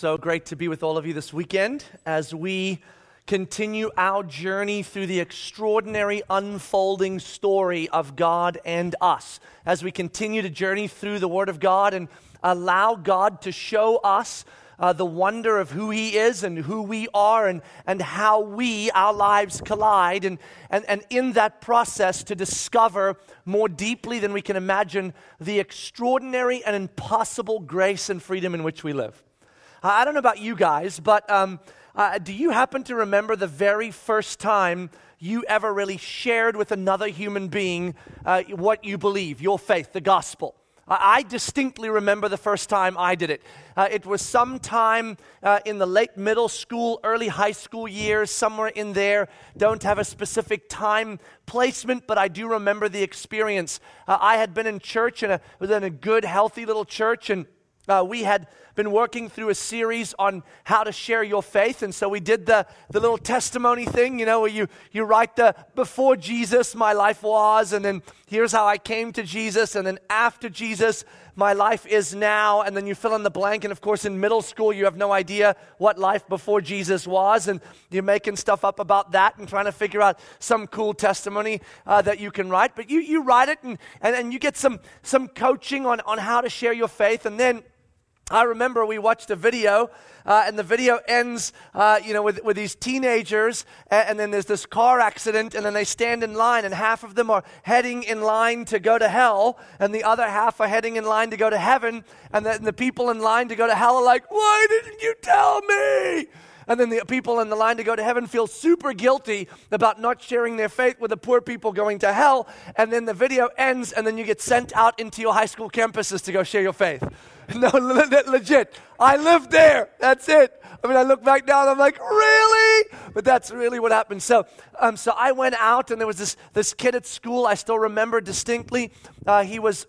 So great to be with all of you this weekend as we continue our journey through the extraordinary unfolding story of God and us. As we continue to journey through the Word of God and allow God to show us uh, the wonder of who He is and who we are and, and how we, our lives collide. And, and, and in that process, to discover more deeply than we can imagine the extraordinary and impossible grace and freedom in which we live. I don't know about you guys, but um, uh, do you happen to remember the very first time you ever really shared with another human being uh, what you believe, your faith, the gospel? I distinctly remember the first time I did it. Uh, it was sometime uh, in the late middle school, early high school years, somewhere in there. Don't have a specific time placement, but I do remember the experience. Uh, I had been in church, in a, within a good, healthy little church, and uh, we had been working through a series on how to share your faith. And so we did the, the little testimony thing, you know, where you, you write the before Jesus, my life was, and then here's how I came to Jesus, and then after Jesus, my life is now, and then you fill in the blank. And of course, in middle school, you have no idea what life before Jesus was, and you're making stuff up about that and trying to figure out some cool testimony uh, that you can write. But you, you write it, and, and, and you get some, some coaching on, on how to share your faith, and then I remember we watched a video, uh, and the video ends, uh, you know, with, with these teenagers, and, and, then there's this car accident, and then they stand in line, and half of them are heading in line to go to hell, and the other half are heading in line to go to heaven, and then the people in line to go to hell are like, "Why didn't you tell me?" And then the people in the line to go to heaven feel super guilty about not sharing their faith with the poor people going to hell. And then the video ends, and then you get sent out into your high school campuses to go share your faith. No, legit. I lived there. That's it. I mean, I look back now I'm like, really? But that's really what happened. So, um, so I went out and there was this, this kid at school I still remember distinctly. Uh, he was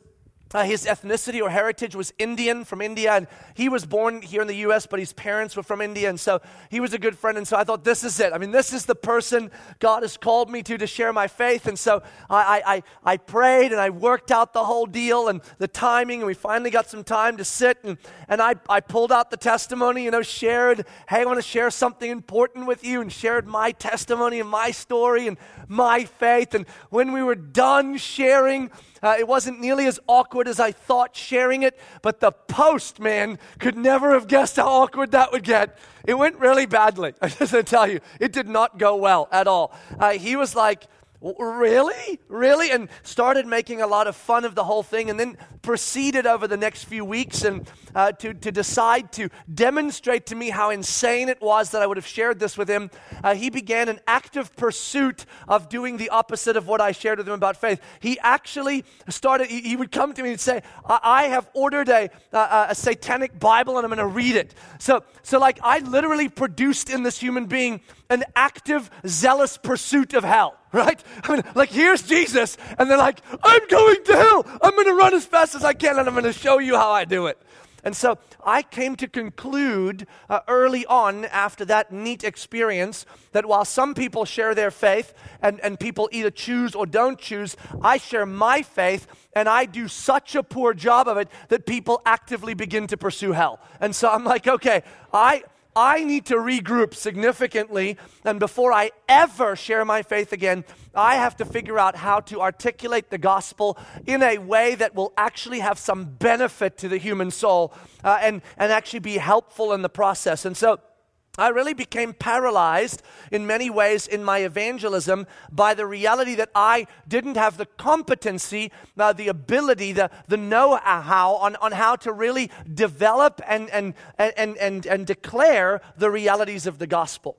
uh, his ethnicity or heritage was Indian from India, and he was born here in the U.S., but his parents were from India, and so he was a good friend. And so I thought, this is it. I mean, this is the person God has called me to to share my faith. And so I, I, I prayed and I worked out the whole deal and the timing, and we finally got some time to sit. And, and I, I pulled out the testimony, you know, shared, hey, I want to share something important with you, and shared my testimony and my story and my faith. And when we were done sharing, uh, it wasn't nearly as awkward as I thought sharing it, but the postman could never have guessed how awkward that would get. It went really badly. I just to tell you, it did not go well at all. Uh, he was like, Really? Really? And started making a lot of fun of the whole thing, and then proceeded over the next few weeks and uh, to, to decide to demonstrate to me how insane it was that I would have shared this with him. Uh, he began an active pursuit of doing the opposite of what I shared with him about faith. He actually started, he, he would come to me and say, I, I have ordered a, a, a satanic Bible and I'm going to read it. So, so, like, I literally produced in this human being an active, zealous pursuit of hell, right? I mean, like, here's Jesus, and they're like, I'm going to hell. I'm going to run as fast as I can, and I'm going to show you how I do it. And so I came to conclude uh, early on after that neat experience that while some people share their faith and, and people either choose or don't choose, I share my faith and I do such a poor job of it that people actively begin to pursue hell. And so I'm like, okay, I, I need to regroup significantly. And before I ever share my faith again, I have to figure out how to articulate the gospel in a way that will actually have some benefit to the human soul uh, and, and actually be helpful in the process. And so, I really became paralyzed in many ways in my evangelism by the reality that I didn't have the competency, uh, the ability, the, the know how on, on how to really develop and, and, and, and, and declare the realities of the gospel.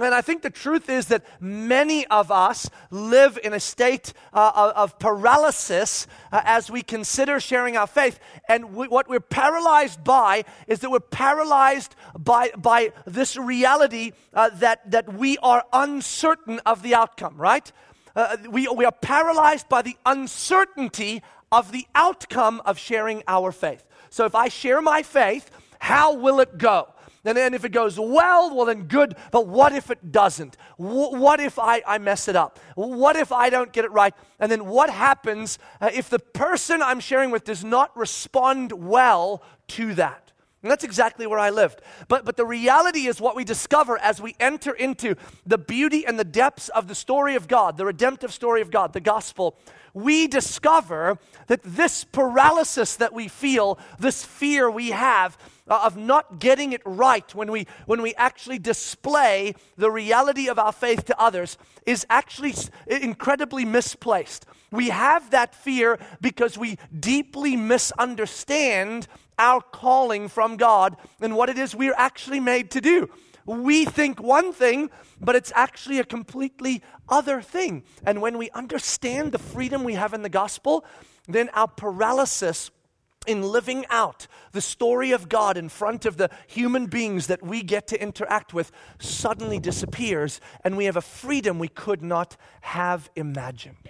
And I think the truth is that many of us live in a state uh, of paralysis uh, as we consider sharing our faith. And we, what we're paralyzed by is that we're paralyzed by, by this reality uh, that, that we are uncertain of the outcome, right? Uh, we, we are paralyzed by the uncertainty of the outcome of sharing our faith. So if I share my faith, how will it go? And then if it goes well, well, then good. But what if it doesn't? What if I, I mess it up? What if I don't get it right? And then what happens uh, if the person I'm sharing with does not respond well to that? And that's exactly where I lived. But, but the reality is what we discover as we enter into the beauty and the depths of the story of God, the redemptive story of God, the gospel, we discover that this paralysis that we feel, this fear we have Uh, of not getting it right when we, when we actually display the reality of our faith to others, is actually incredibly misplaced. We have that fear because we deeply misunderstand our calling from God and what it is we're actually made to do. We think one thing, but it's actually a completely other thing. And when we understand the freedom we have in the gospel, then our paralysis in living out the story of God in front of the human beings that we get to interact with suddenly disappears, and we have a freedom we could not have imagined.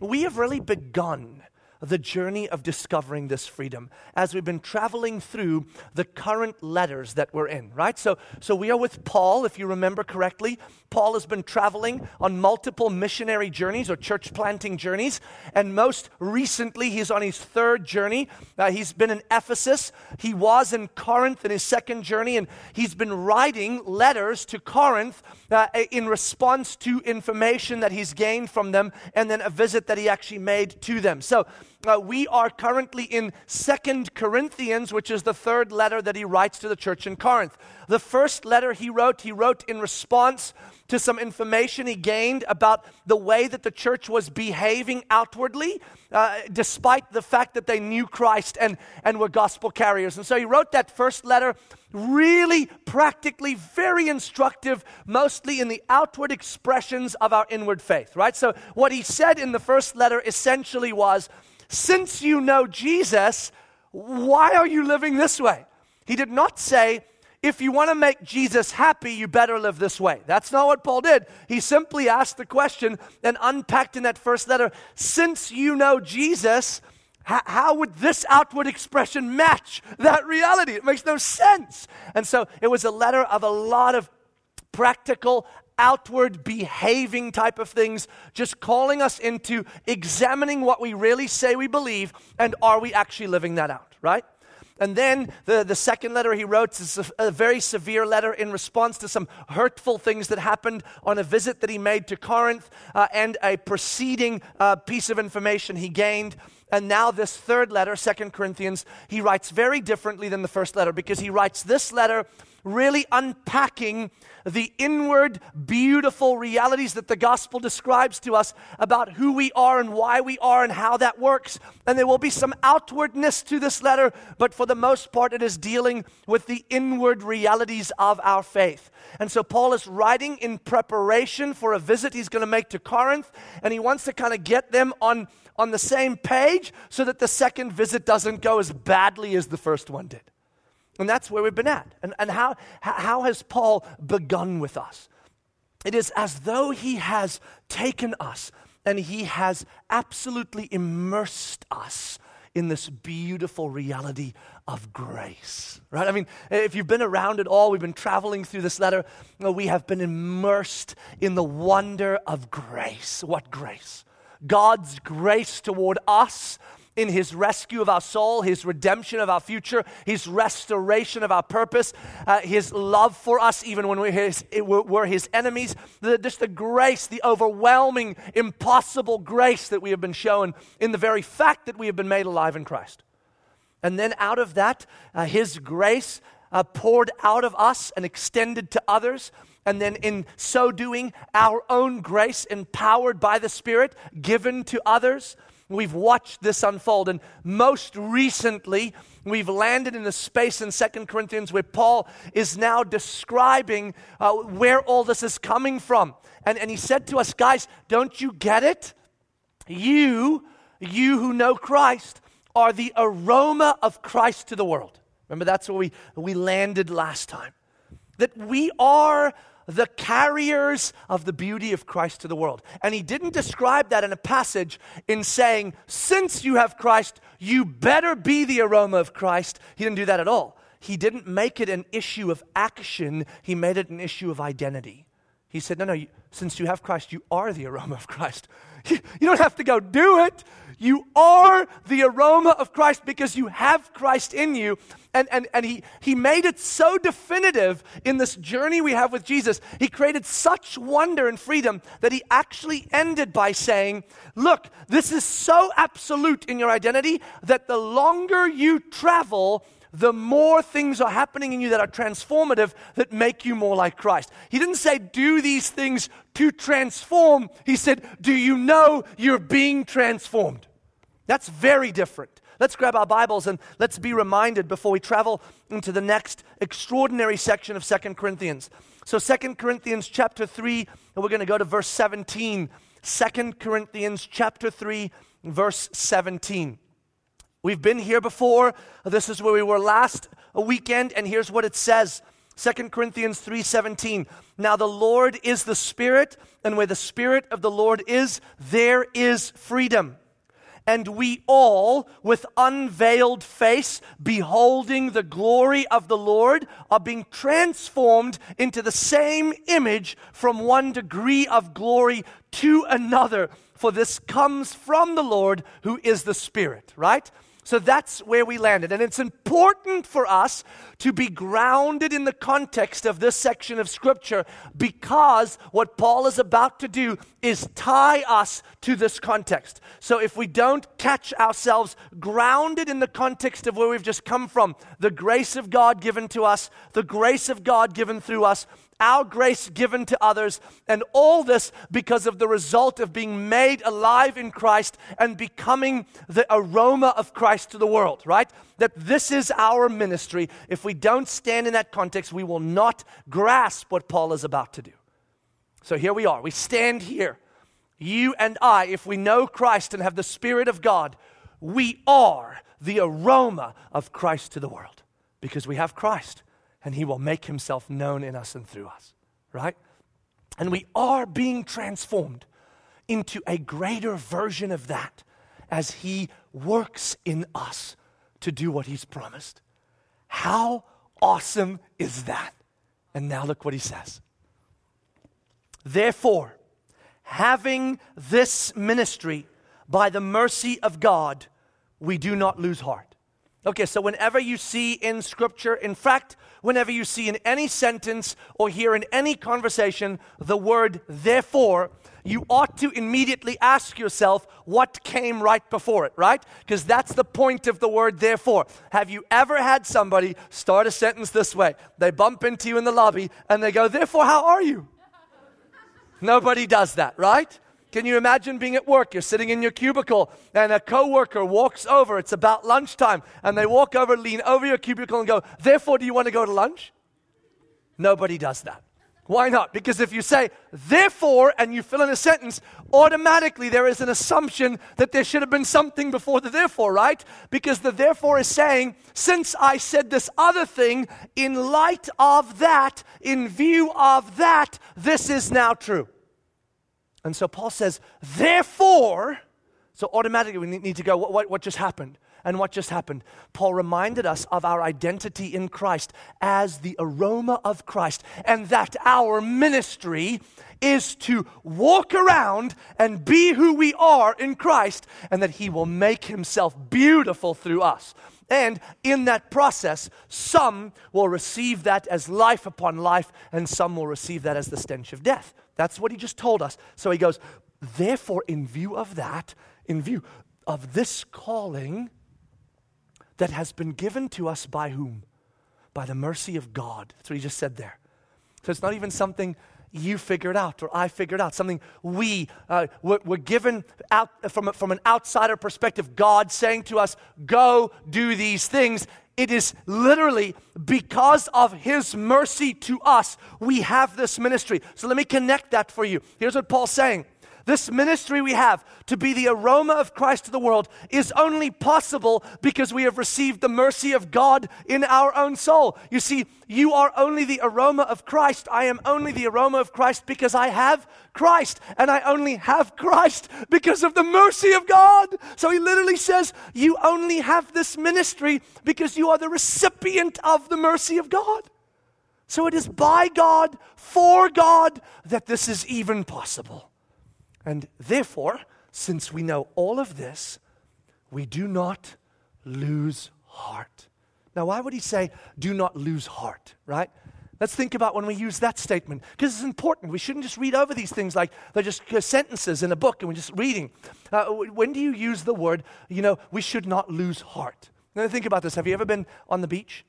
We have really begun the journey of discovering this freedom as we've been traveling through the current letters that we're in, right? So, so we are with Paul, if you remember correctly. Paul has been traveling on multiple missionary journeys or church planting journeys, and most recently, he's on his third journey. Uh, he's been in Ephesus, he was in Corinth in his second journey, and he's been writing letters to Corinth uh, in response to information that he's gained from them and then a visit that he actually made to them. So, uh, we are currently in Second Corinthians, which is the third letter that he writes to the church in Corinth. The first letter he wrote, he wrote in response to some information he gained about the way that the church was behaving outwardly, uh, despite the fact that they knew Christ and, and were gospel carriers. And so he wrote that first letter, really practically very instructive, mostly in the outward expressions of our inward faith, right? So what he said in the first letter essentially was, since you know Jesus, why are you living this way? He did not say, if you want to make Jesus happy, you better live this way. That's not what Paul did. He simply asked the question and unpacked in that first letter since you know Jesus, how would this outward expression match that reality? It makes no sense. And so it was a letter of a lot of practical, outward behaving type of things, just calling us into examining what we really say we believe and are we actually living that out, right? And then the, the second letter he wrote is a, a, very severe letter in response to some hurtful things that happened on a visit that he made to Corinth uh, and a preceding uh, piece of information he gained. And now, this third letter, Second Corinthians, he writes very differently than the first letter because he writes this letter really unpacking the inward, beautiful realities that the gospel describes to us about who we are and why we are and how that works. And there will be some outwardness to this letter, but for the most part, it is dealing with the inward realities of our faith. And so, Paul is writing in preparation for a visit he's going to make to Corinth, and he wants to kind of get them on, on the same page so that the second visit doesn't go as badly as the first one did. And that's where we've been at. And, and how, how has Paul begun with us? It is as though he has taken us and he has absolutely immersed us in this beautiful reality of grace, right? I mean, if you've been around at all, we've been traveling through this letter, we have been immersed in the wonder of grace. What grace? God's grace toward us in his rescue of our soul, his redemption of our future, his restoration of our purpose, uh, his love for us, even when we're his, we're his enemies. The, just the grace, the overwhelming, impossible grace that we have been shown in the very fact that we have been made alive in Christ. And then out of that, uh, his grace uh, poured out of us and extended to others. And then, in so doing, our own grace, empowered by the Spirit, given to others. We've watched this unfold. And most recently, we've landed in a space in Second Corinthians where Paul is now describing uh, where all this is coming from. And, and he said to us, guys, don't you get it? You, you who know Christ, are the aroma of Christ to the world. Remember, that's where we, we landed last time. That we are the carriers of the beauty of Christ to the world. And he didn't describe that in a passage in saying, since you have Christ, you better be the aroma of Christ. He didn't do that at all. He didn't make it an issue of action, he made it an issue of identity. He said, No, no, since you have Christ, you are the aroma of Christ. You, don't have to go do it. You are the aroma of Christ because you have Christ in you. And, and, and he, he made it so definitive in this journey we have with Jesus. He created such wonder and freedom that he actually ended by saying, Look, this is so absolute in your identity that the longer you travel, the more things are happening in you that are transformative that make you more like Christ. He didn't say, do these things to transform. He said, do you know you're being transformed? That's very different. Let's grab our Bibles and let's be reminded before we travel into the next extraordinary section of Second Corinthians. So Second Corinthians chapter 3, and we're going to go to verse 17. 2 Corinthians chapter 3, verse 17. We've been here before. This is where we were last weekend, and here's what it says. 2 Corinthians 3:17 Now the Lord is the Spirit and where the Spirit of the Lord is there is freedom and we all with unveiled face beholding the glory of the Lord are being transformed into the same image from one degree of glory to another for this comes from the Lord who is the Spirit right so that's where we landed. And it's important for us to be grounded in the context of this section of Scripture because what Paul is about to do is tie us to this context. So if we don't catch ourselves grounded in the context of where we've just come from, the grace of God given to us, the grace of God given through us, our grace given to others, and all this because of the result of being made alive in Christ and becoming the aroma of Christ to the world, right? That this is our ministry. If we don't stand in that context, we will not grasp what Paul is about to do. So here we are. We stand here. You and I, if we know Christ and have the Spirit of God, we are the aroma of Christ to the world because we have Christ and he will make himself known in us and through us, right? And we are being transformed into a greater version of that as he works in us to do what he's promised. How awesome is that? And now look what he says. Therefore, having this ministry by the mercy of God, we do not lose heart. Okay, so whenever you see in Scripture, in fact, whenever you see in any sentence or hear in any conversation the word therefore, you ought to immediately ask yourself what came right before it, right? Because that's the point of the word therefore. Have you ever had somebody start a sentence this way? They bump into you in the lobby and they go, Therefore, how are you? Nobody does that, right? Can you imagine being at work? You're sitting in your cubicle and a coworker walks over. It's about lunchtime and they walk over, lean over your cubicle and go, Therefore, do you want to go to lunch? Nobody does that. Why not? Because if you say, therefore, and you fill in a sentence, automatically there is an assumption that there should have been something before the therefore, right? Because the therefore is saying, since I said this other thing, in light of that, in view of that, this is now true. And so Paul says, therefore, so automatically we need to go, what, what, what, just happened? And what just happened? Paul reminded us of our identity in Christ as the aroma of Christ, and that our ministry is to walk around and be who we are in Christ, and that he will make himself beautiful through us. And in that process, some will receive that as life upon life, and some will receive that as the stench of death. That's what he just told us. So he goes, Therefore, in view of that, in view of this calling that has been given to us by whom? By the mercy of God. That's what he just said there. So it's not even something you figured out or I figured out, something we uh, were, were, given out from, from an outsider perspective. God saying to us, Go do these things. It is literally because of His mercy to us, we have this ministry. So let me connect that for you. Here's what Paul's saying this ministry we have to be the aroma of Christ to the world is only possible because we have received the mercy of God in our own soul. You see, you are only the aroma of Christ. I am only the aroma of Christ because I have Christ. And I only have Christ because of the mercy of God. So he literally says, You only have this ministry because you are the recipient of the mercy of God. So it is by God, for God, that this is even possible. And therefore, since we know all of this, we do not lose heart. Now, why would he say, do not lose heart, right? Let's think about when we use that statement because it's important. We shouldn't just read over these things like they're just sentences in a book and we're just reading. Uh, when do you use the word, you know, we should not lose heart? Now, think about this. Have you ever been on the beach?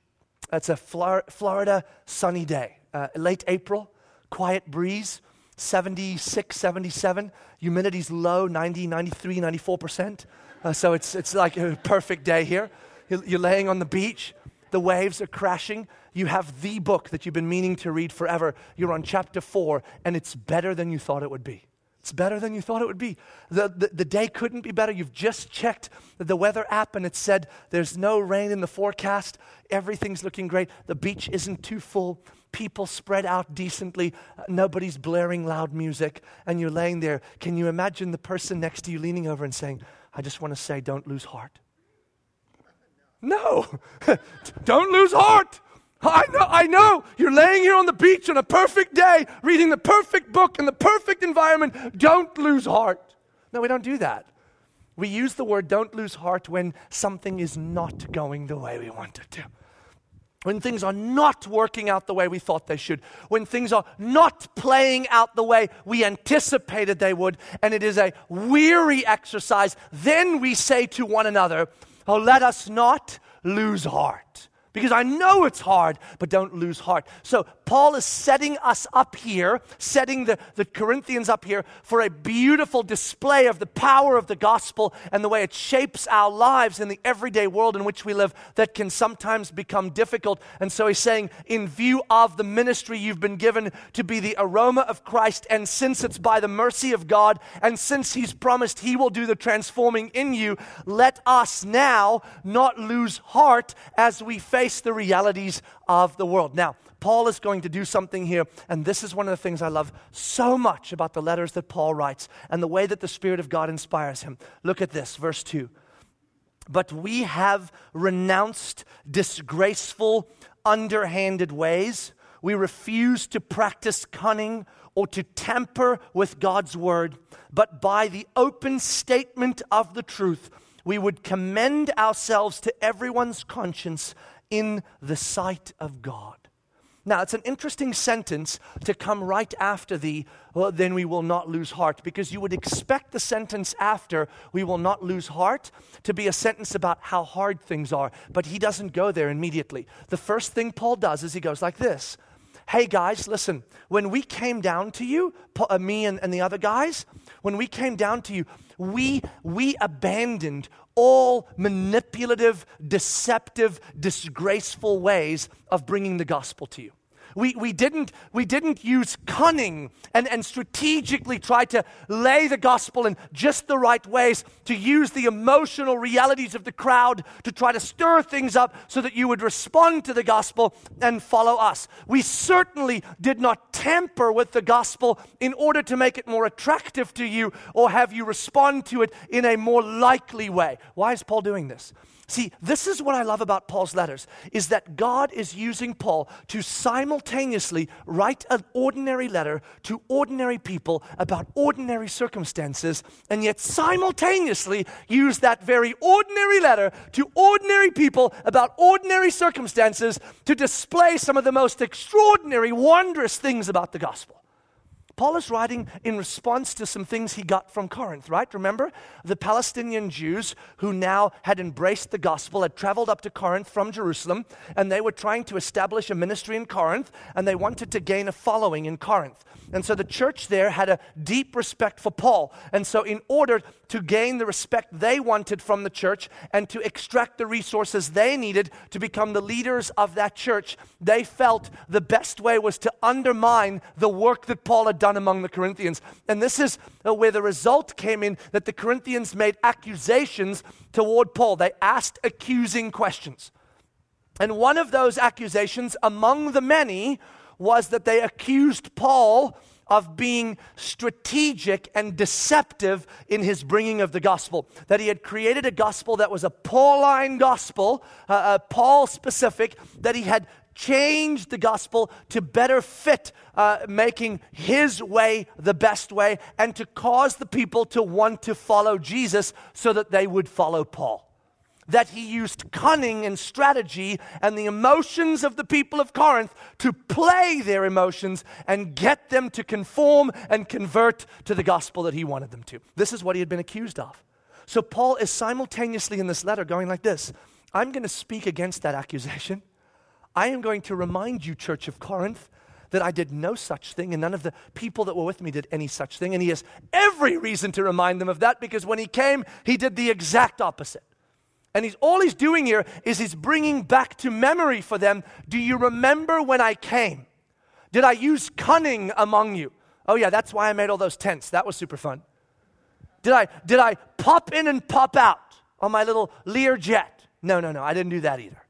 It's a Flor- Florida sunny day, uh, late April, quiet breeze, 76, 77. Humidity's low, 90, 93, 94%. Uh, so it's, it's like a perfect day here. You're, laying on the beach, the waves are crashing. You have the book that you've been meaning to read forever. You're on chapter four, and it's better than you thought it would be. It's better than you thought it would be. The, the, the, day couldn't be better. You've just checked the weather app and it said there's no rain in the forecast. Everything's looking great. The beach isn't too full. People spread out decently. Uh, nobody's blaring loud music. And you're laying there. Can you imagine the person next to you leaning over and saying, I just want to say, don't lose heart? No, don't lose heart. I know, I know. You're laying here on the beach on a perfect day, reading the perfect book in the perfect environment. Don't lose heart. No, we don't do that. We use the word don't lose heart when something is not going the way we want it to. When things are not working out the way we thought they should, when things are not playing out the way we anticipated they would, and it is a weary exercise, then we say to one another, Oh, let us not lose heart because I know it's hard, but don't lose heart. So, Paul is setting us up here, setting the, the Corinthians up here for a beautiful display of the power of the gospel and the way it shapes our lives in the everyday world in which we live that can sometimes become difficult. And so, he's saying, in view of the ministry you've been given to be the aroma of Christ, and since it's by the mercy of God, and since he's promised he will do the transforming in you, let us now not lose heart as we face face the realities of the world. Now, Paul is going to do something here, and this is one of the things I love so much about the letters that Paul writes and the way that the Spirit of God inspires him. Look at this, verse 2. But we have renounced disgraceful, underhanded ways. We refuse to practice cunning or to tamper with God's word, but by the open statement of the truth, we would commend ourselves to everyone's conscience in the sight of God. Now, it's an interesting sentence to come right after the, well, then we will not lose heart, because you would expect the sentence after, we will not lose heart, to be a sentence about how hard things are. But he doesn't go there immediately. The first thing Paul does is he goes like this Hey guys, listen, when we came down to you, uh, me and, and the other guys, when we came down to you, we, we abandoned all manipulative, deceptive, disgraceful ways of bringing the gospel to you. We, we, didn't, we didn't use cunning and, and strategically try to lay the gospel in just the right ways, to use the emotional realities of the crowd to try to stir things up so that you would respond to the gospel and follow us. We certainly did not tamper with the gospel in order to make it more attractive to you or have you respond to it in a more likely way. Why is Paul doing this? See, this is what I love about Paul's letters is that God is using Paul to simultaneously write an ordinary letter to ordinary people about ordinary circumstances and yet simultaneously use that very ordinary letter to ordinary people about ordinary circumstances to display some of the most extraordinary wondrous things about the gospel. Paul is writing in response to some things he got from Corinth, right? Remember? The Palestinian Jews who now had embraced the gospel had traveled up to Corinth from Jerusalem, and they were trying to establish a ministry in Corinth, and they wanted to gain a following in Corinth. And so the church there had a deep respect for Paul. And so, in order to gain the respect they wanted from the church and to extract the resources they needed to become the leaders of that church, they felt the best way was to undermine the work that Paul had done among the Corinthians. And this is uh, where the result came in that the Corinthians made accusations toward Paul. They asked accusing questions. And one of those accusations, among the many, was that they accused Paul of being strategic and deceptive in his bringing of the gospel. That he had created a gospel that was a Pauline gospel, uh, uh, Paul specific, that he had changed the gospel to better fit uh, making his way the best way and to cause the people to want to follow Jesus so that they would follow Paul that he used cunning and strategy and the emotions of the people of Corinth to play their emotions and get them to conform and convert to the gospel that he wanted them to. This is what he had been accused of. So Paul is simultaneously in this letter going like this I'm going to speak against that accusation. I am going to remind you, Church of Corinth, that I did no such thing, and none of the people that were with me did any such thing. And he has every reason to remind them of that because when he came, he did the exact opposite. And he's, all he's doing here is he's bringing back to memory for them do you remember when I came? Did I use cunning among you? Oh, yeah, that's why I made all those tents. That was super fun. Did I, did I pop in and pop out on my little Lear jet? No, no, no, I didn't do that either.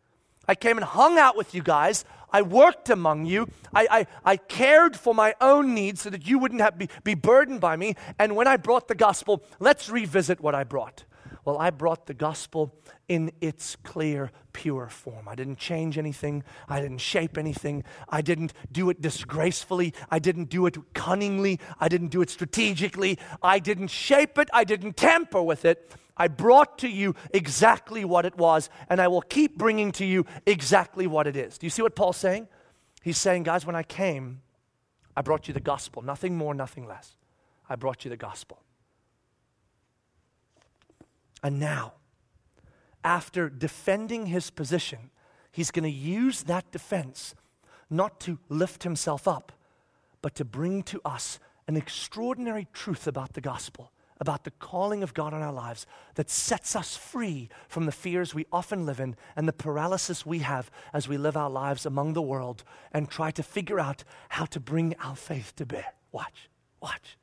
I came and hung out with you guys. I worked among you. I, I, I cared for my own needs so that you wouldn't have be, be burdened by me. And when I brought the gospel, let's revisit what I brought. Well, I brought the gospel in its clear, pure form. I didn't change anything. I didn't shape anything. I didn't do it disgracefully. I didn't do it cunningly. I didn't do it strategically. I didn't shape it. I didn't tamper with it. I brought to you exactly what it was, and I will keep bringing to you exactly what it is. Do you see what Paul's saying? He's saying, guys, when I came, I brought you the gospel. Nothing more, nothing less. I brought you the gospel. And now, after defending his position, he's going to use that defense not to lift himself up, but to bring to us an extraordinary truth about the gospel, about the calling of God on our lives that sets us free from the fears we often live in and the paralysis we have as we live our lives among the world and try to figure out how to bring our faith to bear. Watch, watch.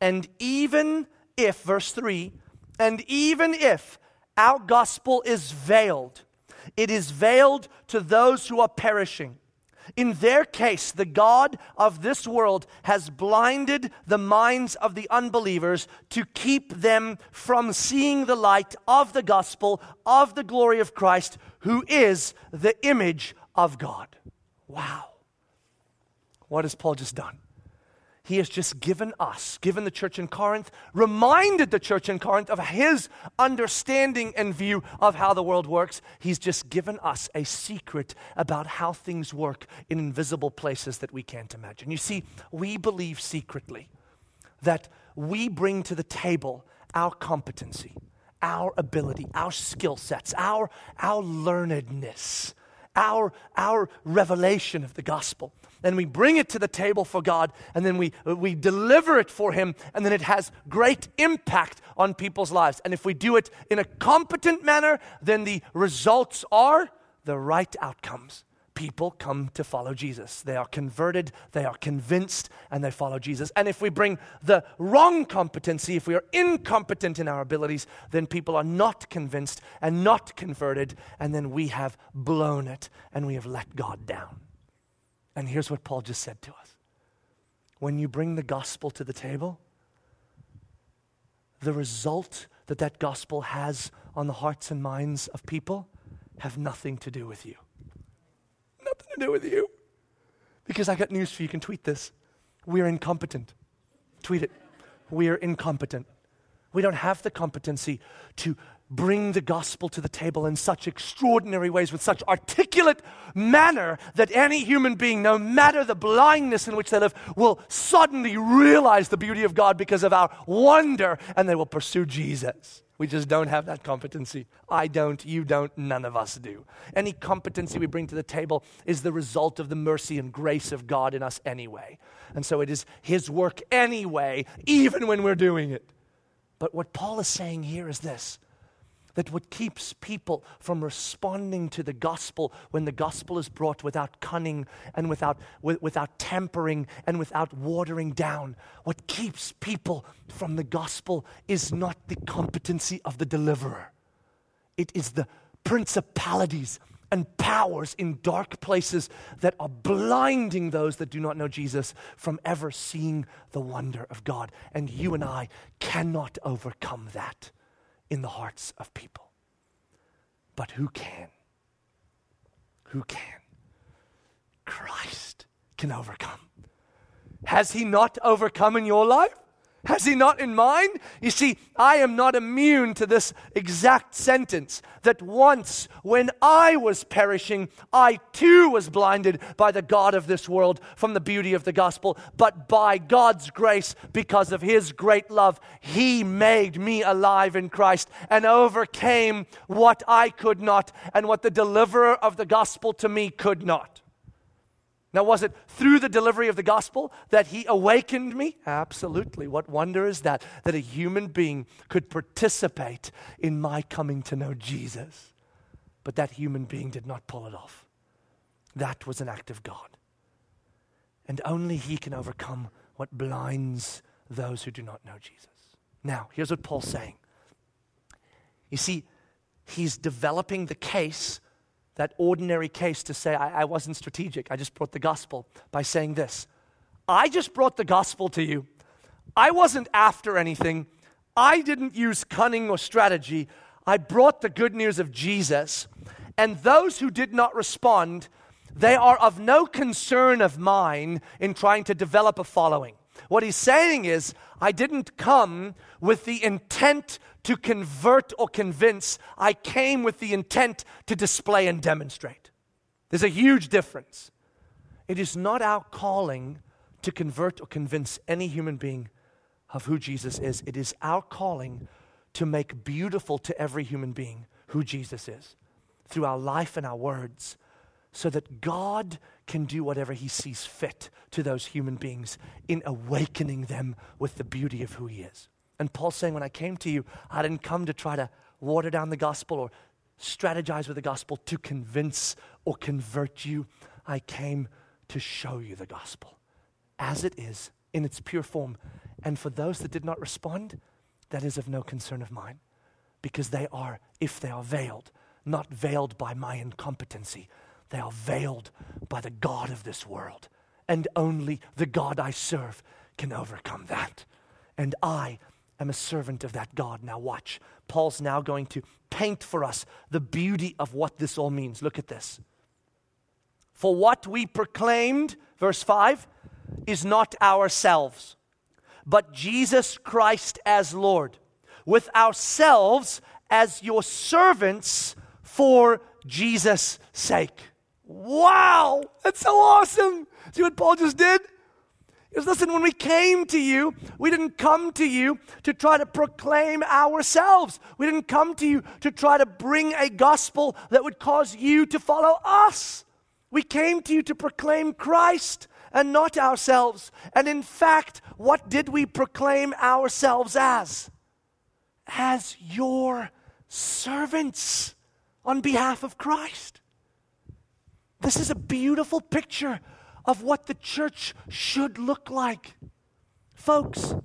And even if, verse 3, and even if our gospel is veiled, it is veiled to those who are perishing. In their case, the God of this world has blinded the minds of the unbelievers to keep them from seeing the light of the gospel of the glory of Christ, who is the image of God. Wow. What has Paul just done? He has just given us, given the church in Corinth, reminded the church in Corinth of his understanding and view of how the world works. He's just given us a secret about how things work in invisible places that we can't imagine. You see, we believe secretly that we bring to the table our competency, our ability, our skill sets, our, our learnedness, our, our revelation of the gospel and we bring it to the table for God, and then we, uh, we deliver it for Him, and then it has great impact on people's lives. And if we do it in a competent manner, then the results are the right outcomes. People come to follow Jesus. They are converted, they are convinced, and they follow Jesus. And if we bring the wrong competency, if we are incompetent in our abilities, then people are not convinced and not converted, and then we have blown it and we have let God down. And here's what Paul just said to us when you bring the gospel to the table, the result that that gospel has on the hearts and minds of people have nothing to do with you. Nothing to do with you. Because I got news for you. You can tweet this. We're incompetent. Tweet it. We're incompetent. We don't have the competency to bring the gospel to the table in such extraordinary ways, with such articulate manner, that any human being, no matter the blindness in which they live, will suddenly realize the beauty of God because of our wonder and they will pursue Jesus. We just don't have that competency. I don't, you don't, none of us do. Any competency we bring to the table is the result of the mercy and grace of God in us anyway. And so it is His work anyway, even when we're doing it. But what Paul is saying here is this that what keeps people from responding to the gospel when the gospel is brought without cunning and without, with, without tampering and without watering down, what keeps people from the gospel is not the competency of the deliverer, it is the principalities and powers in dark places that are blinding those that do not know Jesus from ever seeing the wonder of God. And you and I cannot overcome that in the hearts of people. But who can? who can? Christ can overcome. Has he not overcome in your life? Has he not in mind? You see, I am not immune to this exact sentence that once when I was perishing, I too was blinded by the God of this world from the beauty of the gospel. But by God's grace, because of his great love, he made me alive in Christ and overcame what I could not and what the deliverer of the gospel to me could not. Now, was it through the delivery of the gospel that he awakened me? Absolutely. What wonder is that? That a human being could participate in my coming to know Jesus. But that human being did not pull it off. That was an act of God. And only he can overcome what blinds those who do not know Jesus. Now, here's what Paul's saying. You see, he's developing the case that ordinary case to say, I, I wasn't strategic. I just brought the gospel by saying this I just brought the gospel to you. I wasn't after anything. I didn't use cunning or strategy. I brought the good news of Jesus. And those who did not respond, they are of no concern of mine in trying to develop a following. What he's saying is, I didn't come with the intent to convert or convince. I came with the intent to display and demonstrate. There's a huge difference. It is not our calling to convert or convince any human being of who Jesus is. It is our calling to make beautiful to every human being who Jesus is through our life and our words so that God can do whatever he sees fit to those human beings in awakening them with the beauty of who he is. And Paul's saying, when I came to you, I didn't come to try to water down the gospel or strategize with the gospel to convince or convert you. I came to show you the gospel as it is in its pure form. And for those that did not respond, that is of no concern of mine because they are, if they are veiled, not veiled by my incompetency, they are veiled by the God of this world. And only the God I serve can overcome that. And I am a servant of that God. Now, watch. Paul's now going to paint for us the beauty of what this all means. Look at this. For what we proclaimed, verse 5, is not ourselves, but Jesus Christ as Lord, with ourselves as your servants for Jesus' sake. Wow, that's so awesome. See what Paul just did? He goes, listen, when we came to you, we didn't come to you to try to proclaim ourselves. We didn't come to you to try to bring a gospel that would cause you to follow us. We came to you to proclaim Christ and not ourselves. And in fact, what did we proclaim ourselves as? As your servants on behalf of Christ. This is a beautiful picture of what the church should look like. Folks,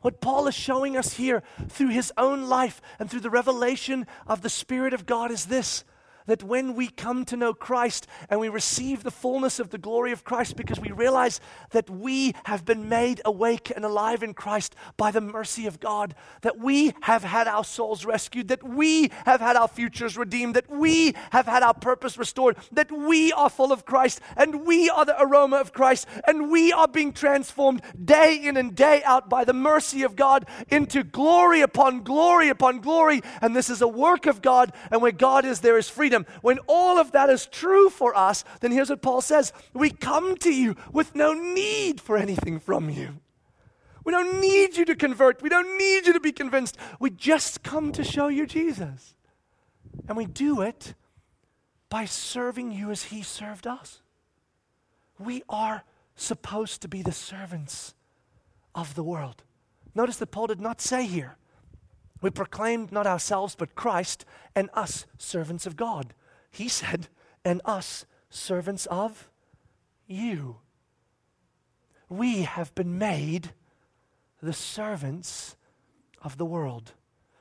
what Paul is showing us here through his own life and through the revelation of the Spirit of God is this that when we come to know Christ and we receive the fullness of the glory of Christ because we realize that we have been made awake and alive in Christ by the mercy of God, that we have had our souls rescued, that we have had our futures redeemed, that we have had our purpose restored, that we are full of Christ and we are the aroma of Christ and we are being transformed day in and day out by the mercy of God into glory upon glory upon glory. And this is a work of God, and where God is, there is freedom freedom. When all of that is true for us, then here's what Paul says We come to you with no need for anything from you. We don't need you to convert. We don't need you to be convinced. We just come to show you Jesus. And we do it by serving you as he served us. We are supposed to be the servants of the world. Notice that Paul did not say here, we proclaimed not ourselves, but Christ, and us, servants of God. He said, and us, servants of you. We have been made the servants of the world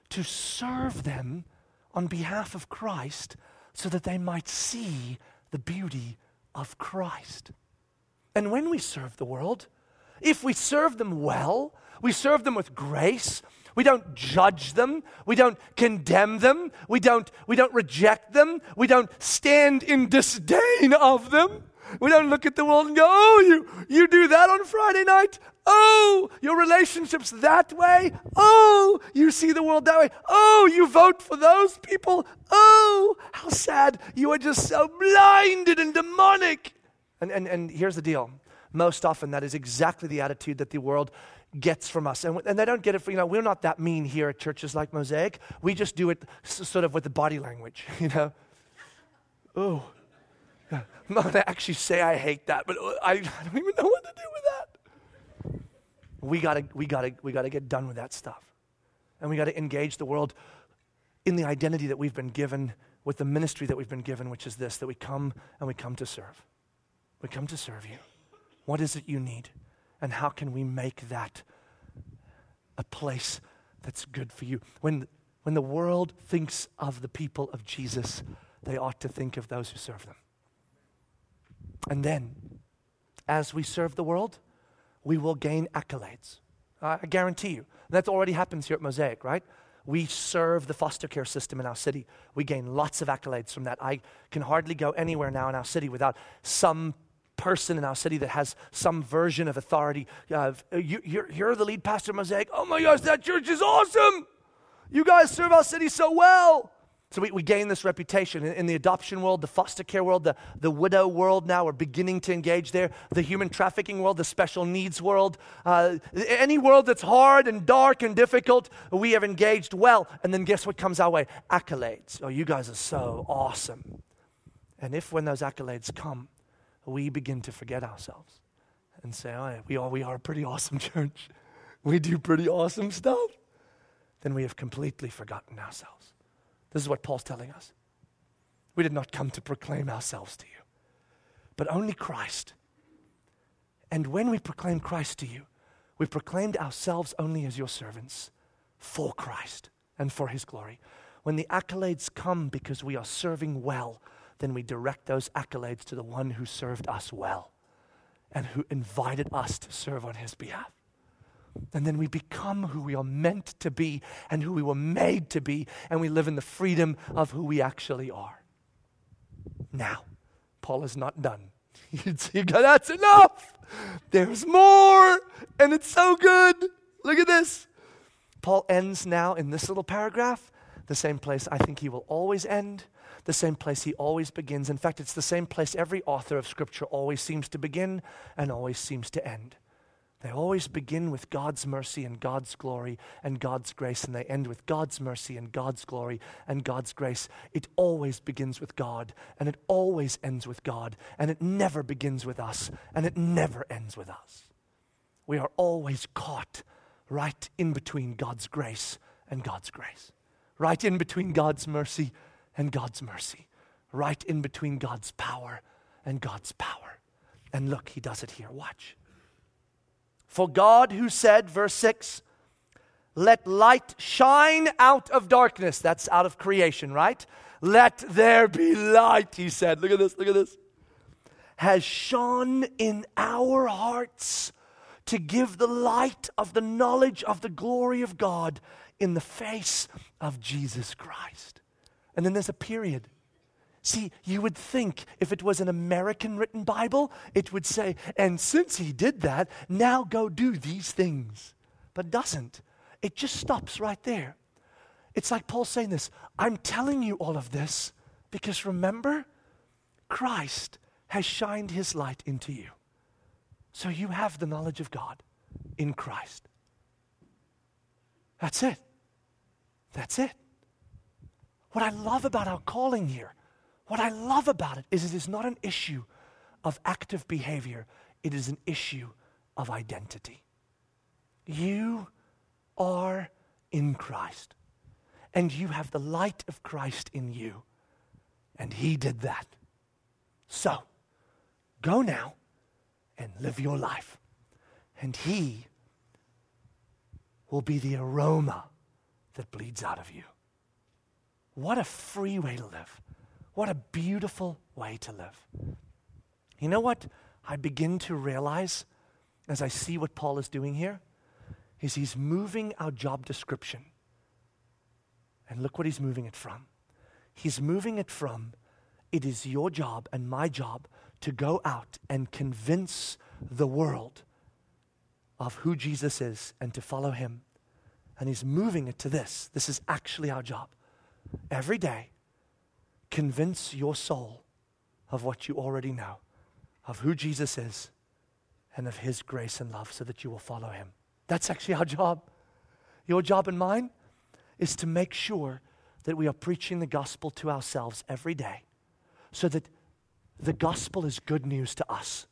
to serve them on behalf of Christ so that they might see the beauty of Christ. And when we serve the world, if we serve them well, we serve them with grace, We don't judge them. We don't condemn them. We don't, we don't reject them. We don't stand in disdain of them. We don't look at the world and go, oh, you, you do that on Friday night? Oh, your relationship's that way? Oh, you see the world that way? Oh, you vote for those people? Oh, how sad. You are just so blinded and demonic. And, and, and here's the deal most often, that is exactly the attitude that the world gets from us. And, and they don't get it for, you know, we're not that mean here at churches like Mosaic. We just do it s- sort of with the body language, you know? Oh. I'm not going to actually say I hate that, but uh, I, I don't even know what to do with that. We got to we gotta, we gotta get done with that stuff. And we got to engage the world in the identity that we've been given, with the ministry that we've been given, which is this that we come and we come to serve. We come to serve you. What is it you need? And how can we make that a place that's good for you? When, when the world thinks of the people of Jesus, they ought to think of those who serve them. And then, as we serve the world, we will gain accolades. I guarantee you. That already happens here at Mosaic, right? We serve the foster care system in our city. We gain lots of accolades from that. I can hardly go anywhere now in our city without some person in our city that has some version of authority. Uh, you, you're, you're the lead pastor of Mosaic. Oh my gosh, that church is awesome. You guys serve our city so well. So we, we gain this reputation. In, in, the adoption world, the foster care world, the, the widow world now, we're beginning to engage there. The human trafficking world, the special needs world, uh, any world that's hard and dark and difficult, we have engaged well. And then guess what comes our way? Accolades. Oh, you guys are so awesome. And if when those accolades come, we begin to forget ourselves and say, oh, we, are, we are a pretty awesome church. We do pretty awesome stuff. Then we have completely forgotten ourselves. This is what Paul's telling us. We did not come to proclaim ourselves to you, but only Christ. And when we proclaim Christ to you, we proclaimed ourselves only as your servants for Christ and for his glory. When the accolades come because we are serving well, then we direct those accolades to the one who served us well and who invited us to serve on his behalf. And then we become who we are meant to be and who we were made to be, and we live in the freedom of who we actually are. Now, Paul is not done. See, that's enough. There's more, and it's so good. Look at this. Paul ends now in this little paragraph, the same place I think he will always end, the same place he always begins. In fact, it's the same place every author of Scripture always seems to begin and always seems to end. They always begin with God's mercy and God's glory and God's grace, and they end with God's mercy and God's glory and God's grace. It always begins with God, and it always ends with God, and it never begins with us, and it never ends with us. We are always caught right in between God's grace and God's grace, right in between God's mercy and God's mercy, right in between God's power and God's power. And look, he does it here. Watch. For God, who said, verse 6, let light shine out of darkness. That's out of creation, right? Let there be light, he said. Look at this, look at this. Has shone in our hearts to give the light of the knowledge of the glory of God in the face of Jesus Christ. And then there's a period. See, you would think if it was an American written Bible, it would say, and since he did that, now go do these things. But doesn't. It just stops right there. It's like Paul saying this I'm telling you all of this because remember, Christ has shined his light into you. So you have the knowledge of God in Christ. That's it. That's it. What I love about our calling here what I love about it is it is not an issue of active behavior, it is an issue of identity. You are in Christ, and you have the light of Christ in you, and He did that. So, go now and live your life, and He will be the aroma that bleeds out of you. What a free way to live. What a beautiful way to live. You know what I begin to realize as I see what Paul is doing here? is He's moving our job description. And look what He's moving it from. He's moving it from it is your job and my job to go out and convince the world of who Jesus is and to follow Him. And He's moving it to this. This is actually our job. Every day, convince your soul of what you already know, of who Jesus is and of His grace and love so that you will follow Him. That's actually our job. Your job and mine is to make sure that we are preaching the gospel to ourselves every day so that the gospel is good news to us.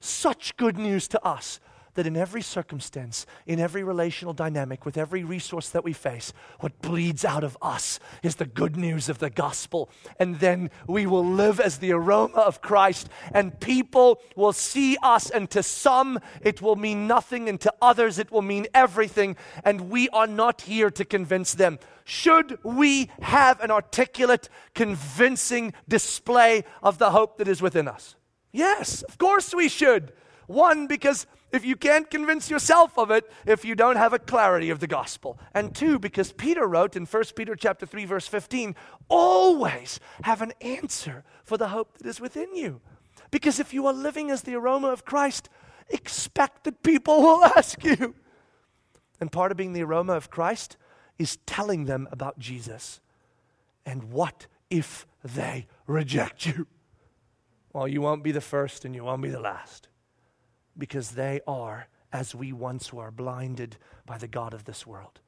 Such good news to us that in every circumstance, in every relational dynamic, with every resource that we face, what bleeds out of us is the good news of the gospel. And then we will live as the aroma of Christ, and people will see us, and to some it will mean nothing, and to others it will mean everything. And we are not here to convince them. Should we have an articulate, convincing display of the hope that is within us? Yes, of course we should. One, because if you can't convince yourself of it if you don't have a clarity of the gospel. And two, because Peter wrote in 1 Peter chapter 3 verse 15, always have an answer for the hope that is within you. Because if you are living as the aroma of Christ, expect that people will ask you. And part of being the aroma of Christ is telling them about Jesus. And what if they reject you? Well, you won't be the first and you won't be the last because they are, as we once were, blinded by the God of this world.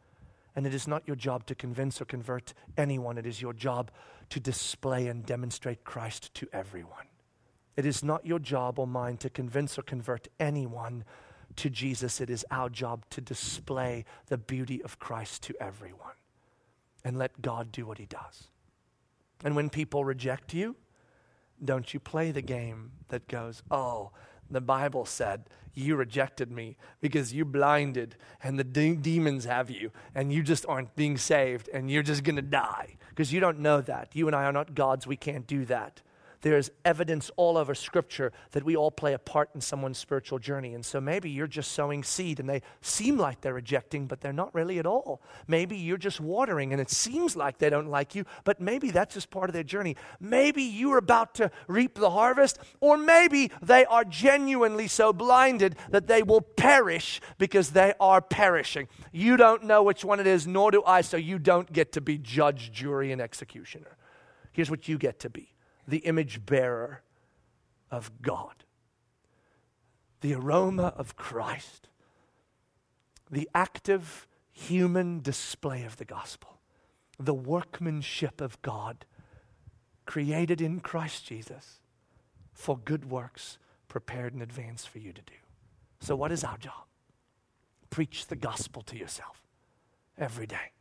And it is not your job to convince or convert anyone, it is your job to display and demonstrate Christ to everyone. It is not your job or mine to convince or convert anyone to Jesus. It is our job to display the beauty of Christ to everyone and let God do what He does. And when people reject you, don't you play the game that goes, oh, the Bible said, You rejected me because you blinded and the de- demons have you and you just aren't being saved and you're just going to die because you don't know that. You and I are not gods. We can't do that there's evidence all over Scripture that we all play a part in someone's spiritual journey. And so maybe you're just sowing seed and they seem like they're rejecting, but they're not really at all. Maybe you're just watering and it seems like they don't like you, but maybe that's just part of their journey. Maybe you're about to reap the harvest, or maybe they are genuinely so blinded that they will perish because they are perishing. You don't know which one it is, nor do I, so you don't get to be judge, jury, and executioner. Here's what you get to be the image bearer of God, the aroma of Christ, the active human display of the gospel, the workmanship of God created in Christ Jesus for good works prepared in advance for you to do. So, what is our job? Preach the gospel to yourself every day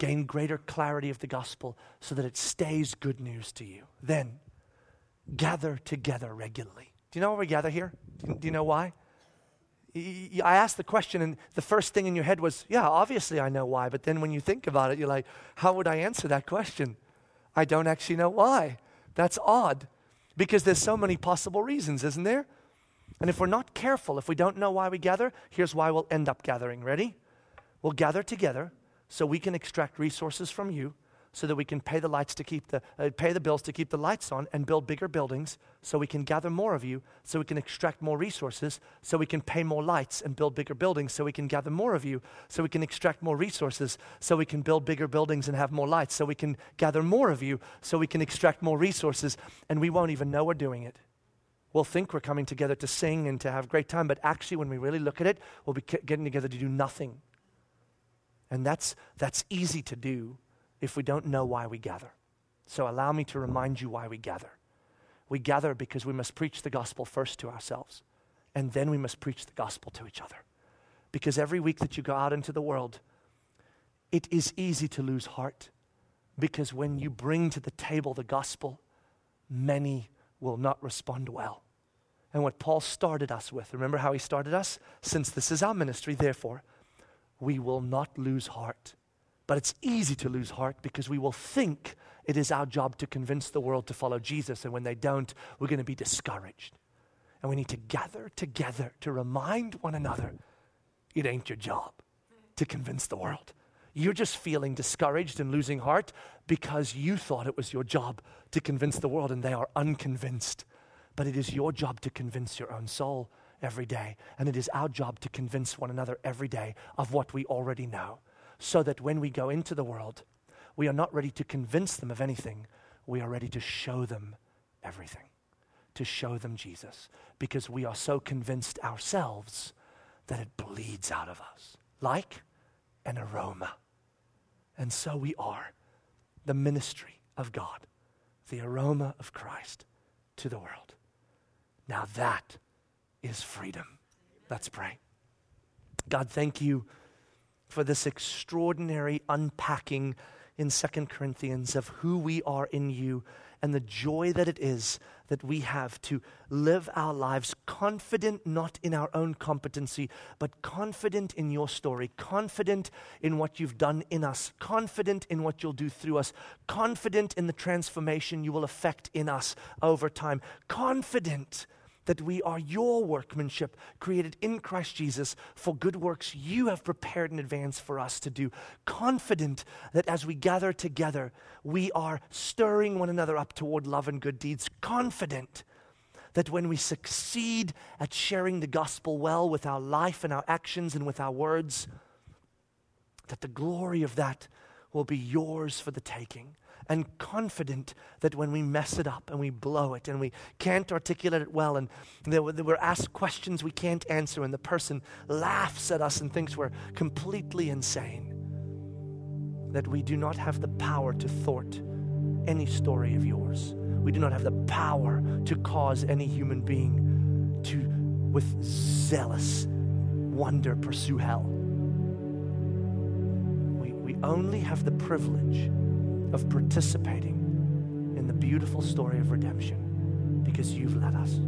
gain greater clarity of the gospel so that it stays good news to you. Then, gather together regularly. Do you know why we gather here? Do you know why? I asked the question, and the first thing in your head was, yeah, obviously I know why. But then when you think about it, you're like, how would I answer that question? I don't actually know why. That's odd because there's so many possible reasons, isn't there? And if we're not careful, if we don't know why we gather, here's why we'll end up gathering. Ready? We'll gather together so we can extract resources from you so that we can pay the lights to keep the uh, pay the bills to keep the lights on and build bigger buildings so we can gather more of you so we can extract more resources so we can pay more lights and build bigger buildings so we can gather more of you so we can extract more resources so we can build bigger buildings and have more lights so we can gather more of you so we can extract more resources and we won't even know we're doing it we'll think we're coming together to sing and to have great time but actually when we really look at it we'll be getting together to do nothing and that's, that's easy to do if we don't know why we gather. So allow me to remind you why we gather. We gather because we must preach the gospel first to ourselves, and then we must preach the gospel to each other. Because every week that you go out into the world, it is easy to lose heart. Because when you bring to the table the gospel, many will not respond well. And what Paul started us with, remember how he started us? Since this is our ministry, therefore, we will not lose heart. But it's easy to lose heart because we will think it is our job to convince the world to follow Jesus. And when they don't, we're going to be discouraged. And we need to gather together to remind one another it ain't your job to convince the world. You're just feeling discouraged and losing heart because you thought it was your job to convince the world and they are unconvinced. But it is your job to convince your own soul every day. And it is our job to convince one another every day of what we already know. So that when we go into the world, we are not ready to convince them of anything, we are ready to show them everything, to show them Jesus, because we are so convinced ourselves that it bleeds out of us like an aroma. And so we are the ministry of God, the aroma of Christ to the world. Now that is freedom. Let's pray. God, thank you for this extraordinary unpacking in Second Corinthians of who we are in you and the joy that it is that we have to live our lives confident not in our own competency, but confident in your story, confident in what you've done in us, confident in what you'll do through us, confident in the transformation you will effect in us over time, confident that we are your workmanship, created in Christ Jesus for good works you have prepared in advance for us to do. Confident that as we gather together, we are stirring one another up toward love and good deeds. Confident that when we succeed at sharing the gospel well with our life and our actions and with our words, that the glory of that will be yours for the taking and confident that when we mess it up and we blow it and we can't articulate it well and we're asked questions we can't answer and the person laughs at us and thinks we're completely insane, that we do not have the power to thwart any story of yours. We do not have the power to cause any human being to, with zealous wonder, pursue hell. We, we only have the privilege of participating in the beautiful story of redemption because you've led us.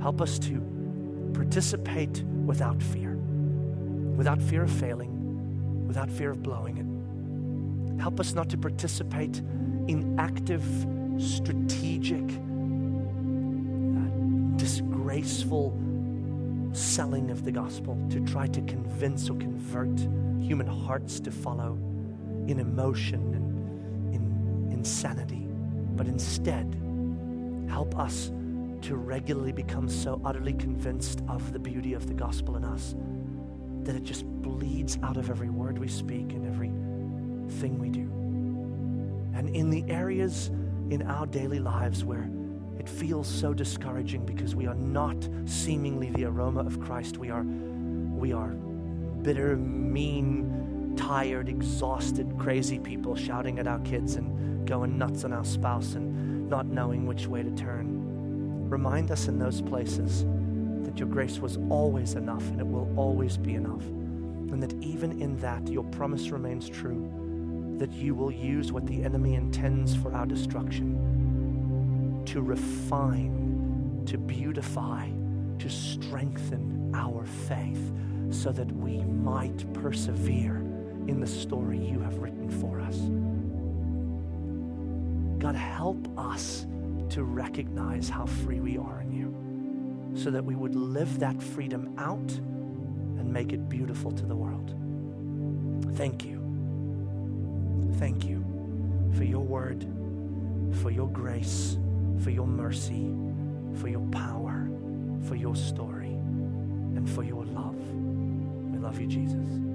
Help us to participate without fear, without fear of failing, without fear of blowing it. Help us not to participate in active, strategic, uh, disgraceful selling of the gospel to try to convince or convert human hearts to follow in emotion and insanity, but instead help us to regularly become so utterly convinced of the beauty of the gospel in us that it just bleeds out of every word we speak and every thing we do. And in the areas in our daily lives where it feels so discouraging because we are not seemingly the aroma of Christ, we are, we are bitter, mean, tired, exhausted, crazy people shouting at our kids and going nuts on our spouse and not knowing which way to turn. Remind us in those places that your grace was always enough and it will always be enough. And that even in that, your promise remains true that you will use what the enemy intends for our destruction to refine, to beautify, to strengthen our faith so that we might persevere in the story you have written for us. God, help us to recognize how free we are in you so that we would live that freedom out and make it beautiful to the world. Thank you. Thank you for your word, for your grace, for your mercy, for your power, for your story, and for your love. We love you, Jesus.